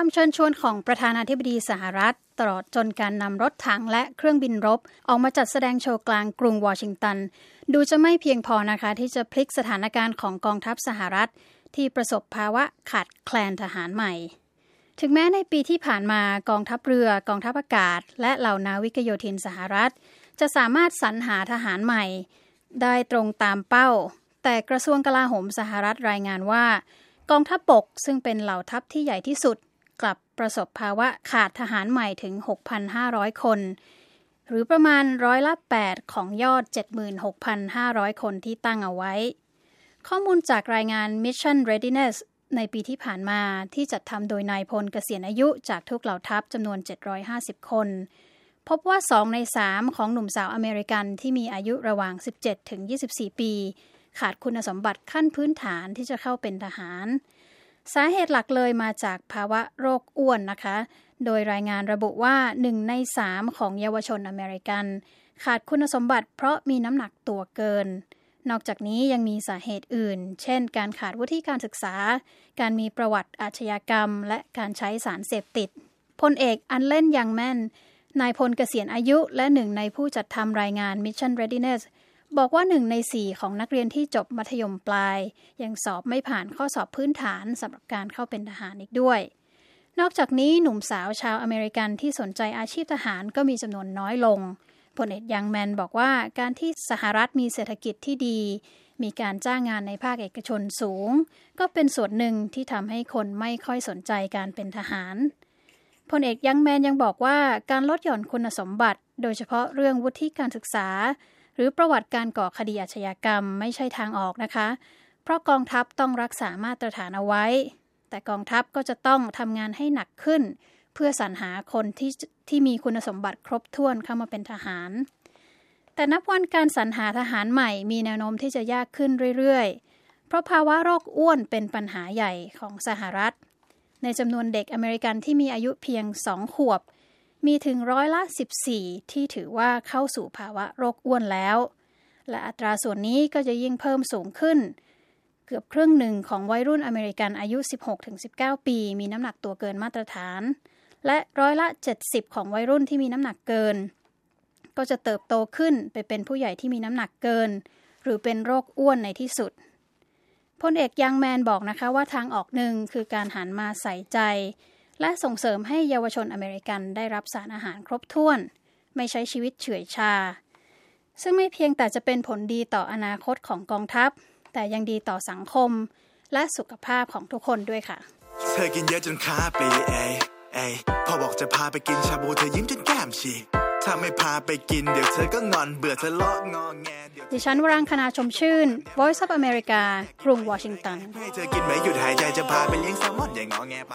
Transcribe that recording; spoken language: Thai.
คำเชิญชวนของประธานาธิบดีสหรัฐ ตลอดจนการนำรถถังและเครื่องบินรบ ออกมาจัดแสดงโชว์กลางกรุงวอชิงตัน ดูจะไม่เพียงพอนะคะ ที่จะพลิกสถานการณ์ของกองทัพสหรัฐ ที่ประสบภาวะขาดแคลนทหารใหม่ ถึงแม้ในปีที่ผ่านมากองทัพเรือกองทัพอากาศ และเหล่านาวิกโยธินสหรัฐ จะสามารถสรรหาทหารใหม่ ได้ตรงตามเป้า แต่กระทรวงกลาโหมสหรัฐรายงานว่ากองทัพบกซึ่งเป็นเหล่าทัพที่ใหญ่ที่สุด กลับประสบภาวะขาดทหารใหม่ถึง 6,500 คน หรือประมาณร้อยละ 8 ของยอด 76,500 คนที่ตั้งเอาไว้ ข้อมูลจากรายงาน Mission Readiness ในปีที่ผ่านมาที่จัดทำโดยนายพลเกษียณอายุจากทุกเหล่าทัพจำนวน 750 คน พบว่า 2 ใน 3 ของหนุ่มสาวอเมริกันที่มีอายุระหว่าง 17 ถึง 24 ปี ขาดคุณสมบัติขั้นพื้นฐานที่จะเข้าเป็นทหาร สาเหตุหลักเลยมาจากภาวะโรคอ้วนนะคะ โดยรายงานระบุว่าหนึ่งในสามของเยาวชนอเมริกัน ขาดคุณสมบัติเพราะมีน้ำหนักตัวเกิน นอกจากนี้ยังมีสาเหตุอื่น เช่น การขาดวุฒิการศึกษา การมีประวัติอาชญากรรม และการใช้สารเสพติดพลเอกอันเล่นยังแม่นนายพลเกษียณอายุและหนึ่งในผู้จัดทำรายงาน Mission Readiness บอกว่าหนึ่งในสี่ของนักเรียนที่จบมัธยมปลาย ยังสอบไม่ผ่านข้อสอบพื้นฐานสำหรับการเข้าเป็นทหารอีกด้วย นอกจากนี้หนุ่มสาวชาวอเมริกันที่สนใจอาชีพทหารก็มีจำนวนน้อยลงพลเอกยังแมนบอกว่าการที่สหรัฐมีเศรษฐกิจที่ดี มีการจ้างงานในภาคเอกชนสูง ก็เป็นส่วนหนึ่งที่ทำให้คนไม่ค่อยสนใจการเป็นทหารพลเอกยังแมนยังบอกว่าการลดหย่อนคุณสมบัติ โดยเฉพาะเรื่องวุฒิการศึกษา หรือประวัติการก่อคดีอาชญากรรมไม่ใช่ทางออกนะคะ เพราะกองทัพต้องรักษามาตรฐานเอาไว้ แต่กองทัพก็จะต้องทำงานให้หนักขึ้น เพื่อสรรหาคนที่ที่มีคุณสมบัติครบถ้วนเข้ามาเป็นทหาร แต่นับวันการสรรหาทหารใหม่มีแนวโน้มที่จะยากขึ้นเรื่อยๆ เพราะภาวะโรคอ้วนเป็นปัญหาใหญ่ของสหรัฐ ในจำนวนเด็กอเมริกันที่มีอายุเพียงสองขวบ มีถึงร้อยละ 14 ที่ถือว่าเข้าสู่ภาวะโรคอ้วนแล้ว และอัตราส่วนนี้ก็จะยิ่งเพิ่มสูงขึ้น เกือบครึ่งหนึ่งของวัยรุ่นอเมริกันอายุ 16-19 ปี มีน้ำหนักตัวเกินมาตรฐาน และร้อยละ 70 ของวัยรุ่นที่มีน้ำหนักเกิน ก็จะเติบโตขึ้นไปเป็นผู้ใหญ่ที่มีน้ำหนักเกิน หรือเป็นโรคอ้วนในที่สุดพลเอกยังแมนบอกนะคะว่าทางออกหนึ่งคือการหันมาใส่ใจ และส่งเสริมให้เยาวชนอเมริกันได้รับสารอาหารครบถ้วน ไม่ใช้ชีวิตเฉื่อยชา ซึ่งไม่เพียงแต่จะเป็นผลดีต่ออนาคตของกองทัพ แต่ยังดีต่อสังคม และสุขภาพของทุกคนด้วยค่ะ เธอกินเยอะจนขาปีเอเอพอบอกจะพาไปกินชาบูเธอยิ้มจนแก้มฉีกถ้าไม่พาไปกินเดี๋ยวเธอก็งอนเบื่อเธอเลาะงอแงดิฉันวรังคณาชมชื่น Voice of America กรุงวอชิงตันให้เธอกินไม่หยุดหายใจจะพาไปเลี้ยงแซลมอนอย่างงอแงไป